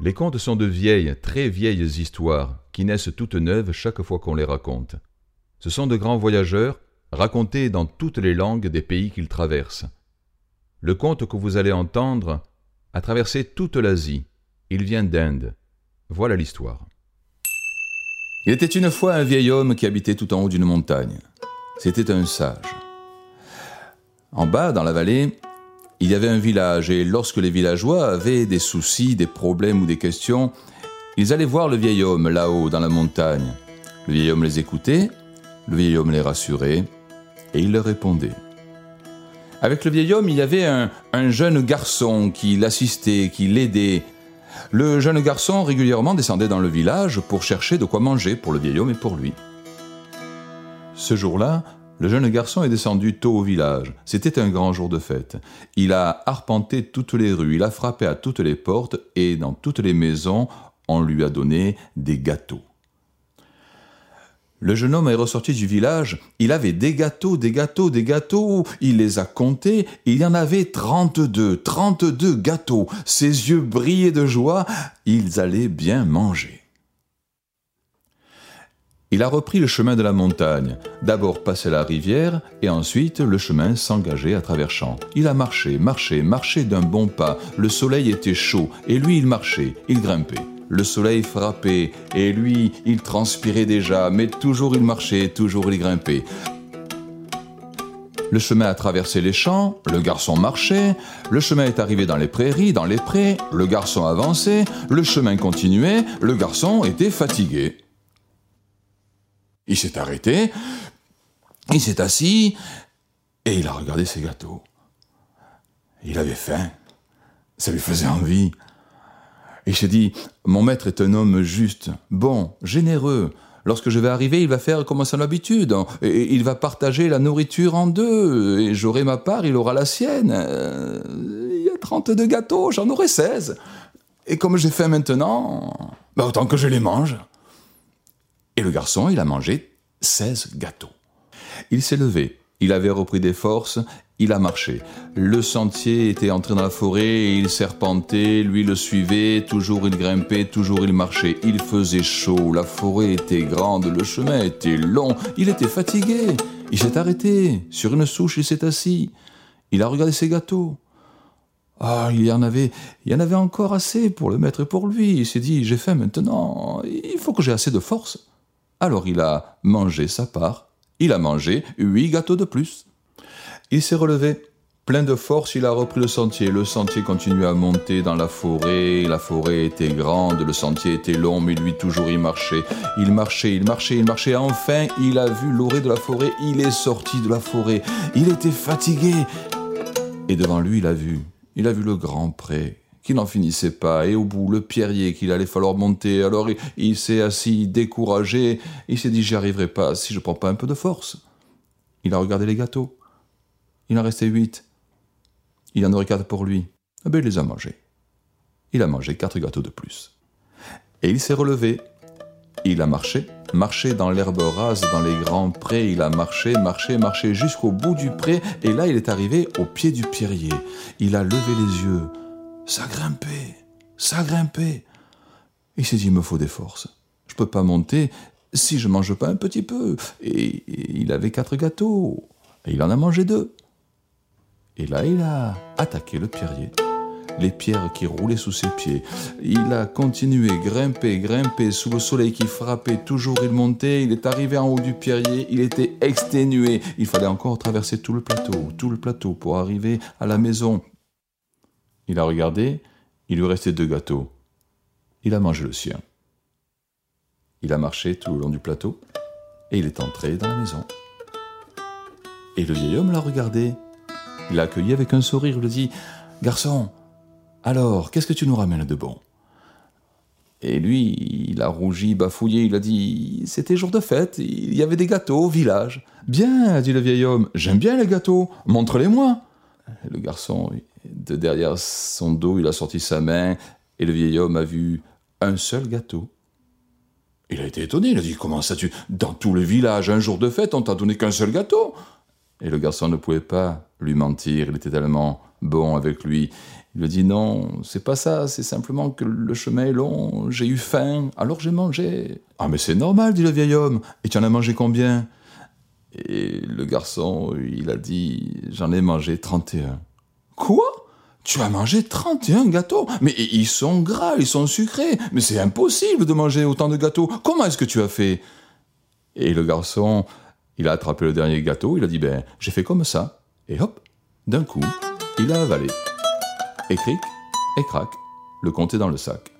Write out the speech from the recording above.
Les contes sont de vieilles, très vieilles histoires, qui naissent toutes neuves chaque fois qu'on les raconte. Ce sont de grands voyageurs, racontés dans toutes les langues des pays qu'ils traversent. Le conte que vous allez entendre a traversé toute l'Asie. Il vient d'Inde. Voilà l'histoire. Il était une fois un vieil homme qui habitait tout en haut d'une montagne. C'était un sage. En bas, dans la vallée, il y avait un village et lorsque les villageois avaient des soucis, des problèmes ou des questions, ils allaient voir le vieil homme là-haut dans la montagne. Le vieil homme les écoutait, le vieil homme les rassurait et il leur répondait. Avec le vieil homme, il y avait un, un jeune garçon qui l'assistait, qui l'aidait. Le jeune garçon régulièrement descendait dans le village pour chercher de quoi manger pour le vieil homme et pour lui. Ce jour-là, le jeune garçon est descendu tôt au village. C'était un grand jour de fête. Il a arpenté toutes les rues, il a frappé à toutes les portes et dans toutes les maisons, on lui a donné des gâteaux. Le jeune homme est ressorti du village, il avait des gâteaux, des gâteaux, des gâteaux, il les a comptés, il y en avait trente-deux, trente-deux gâteaux, ses yeux brillaient de joie, ils allaient bien manger. Il a repris le chemin de la montagne, d'abord passé la rivière et ensuite le chemin s'engageait à travers champs. Il a marché, marché, marché d'un bon pas, le soleil était chaud et lui il marchait, il grimpait. Le soleil frappait, et lui, il transpirait déjà, mais toujours il marchait, toujours il grimpait. Le chemin a traversé les champs, le garçon marchait, le chemin est arrivé dans les prairies, dans les prés, le garçon avançait, le chemin continuait, le garçon était fatigué. Il s'est arrêté, il s'est assis, et il a regardé ses gâteaux. Il avait faim, ça lui faisait envie. Et s'est dit, mon maître est un homme juste, bon, généreux. Lorsque je vais arriver, il va faire comme à son habitude. Il va partager la nourriture en deux. Et j'aurai ma part, il aura la sienne. Euh, il y a 32 gâteaux, j'en aurai 16. Et comme j'ai faim maintenant, bah autant que je les mange. Et le garçon, il a mangé 16 gâteaux. Il s'est levé, il avait repris des forces, il a marché. Le sentier était entré dans la forêt, il serpentait, lui le suivait, toujours il grimpait, toujours il marchait. Il faisait chaud, la forêt était grande, le chemin était long, il était fatigué. Il s'est arrêté, sur une souche il s'est assis. Il a regardé ses gâteaux. Ah, il y en avait, il y en avait encore assez pour le maître et pour lui. Il s'est dit, j'ai faim maintenant, il faut que j'ai assez de force. Alors il a mangé sa part. Il a mangé huit gâteaux de plus. Il s'est relevé. Plein de force, il a repris le sentier. Le sentier continuait à monter dans la forêt. La forêt était grande, le sentier était long, mais lui toujours il marchait. Il marchait, il marchait, il marchait. Enfin, il a vu l'orée de la forêt. Il est sorti de la forêt. Il était fatigué. Et devant lui, il a vu. Il a vu le grand pré qui n'en finissait pas, et au bout le pierrier qu'il allait falloir monter. Alors il, s'est assis découragé, il s'est dit j'y arriverai pas si je prends pas un peu de force. Il a regardé les gâteaux. Il en restait huit. Il en aurait quatre pour lui. Eh bien, il les a mangés. Il a mangé quatre gâteaux de plus. Et il s'est relevé. Il a marché, marché dans l'herbe rase, dans les grands prés. Il a marché, marché, marché jusqu'au bout du pré. Et là, il est arrivé au pied du pierrier. Il a levé les yeux. Ça grimpait, ça grimpait. Il s'est dit, il me faut des forces. Je peux pas monter si je mange pas un petit peu. Et, et il avait quatre gâteaux. Et il en a mangé deux. Et là, il a attaqué le pierrier. Les pierres qui roulaient sous ses pieds. Il a continué, grimpé, grimpé, sous le soleil qui frappait. Toujours il montait. Il est arrivé en haut du pierrier. Il était exténué. Il fallait encore traverser tout le plateau, tout le plateau pour arriver à la maison. Il a regardé. Il lui restait deux gâteaux. Il a mangé le sien. Il a marché tout le long du plateau. Et il est entré dans la maison. Et le vieil homme l'a regardé. Il l'a accueilli avec un sourire, il lui dit Garçon, alors, qu'est-ce que tu nous ramènes de bon? Et lui, il a rougi, bafouillé, il a dit C'était jour de fête, il y avait des gâteaux au village. Bien, dit le vieil homme, j'aime bien les gâteaux, montre-les-moi. Le garçon, de derrière son dos, il a sorti sa main, et le vieil homme a vu un seul gâteau. Il a été étonné, il a dit Comment ça tu. Dans tout le village, un jour de fête, on t'a donné qu'un seul gâteau? Et le garçon ne pouvait pas lui mentir, il était tellement bon avec lui. Il lui dit non, c'est pas ça, c'est simplement que le chemin est long, j'ai eu faim, alors j'ai mangé. Ah mais c'est normal, dit le vieil homme. Et tu en as mangé combien? Et le garçon, il a dit, j'en ai mangé 31. Quoi? Tu as mangé 31 gâteaux Mais ils sont gras, ils sont sucrés. Mais c'est impossible de manger autant de gâteaux. Comment est-ce que tu as fait? Et le garçon, il a attrapé le dernier gâteau, il a dit, ben, j'ai fait comme ça. Et hop, d'un coup, il a avalé. Et cric, et crac, le compte est dans le sac.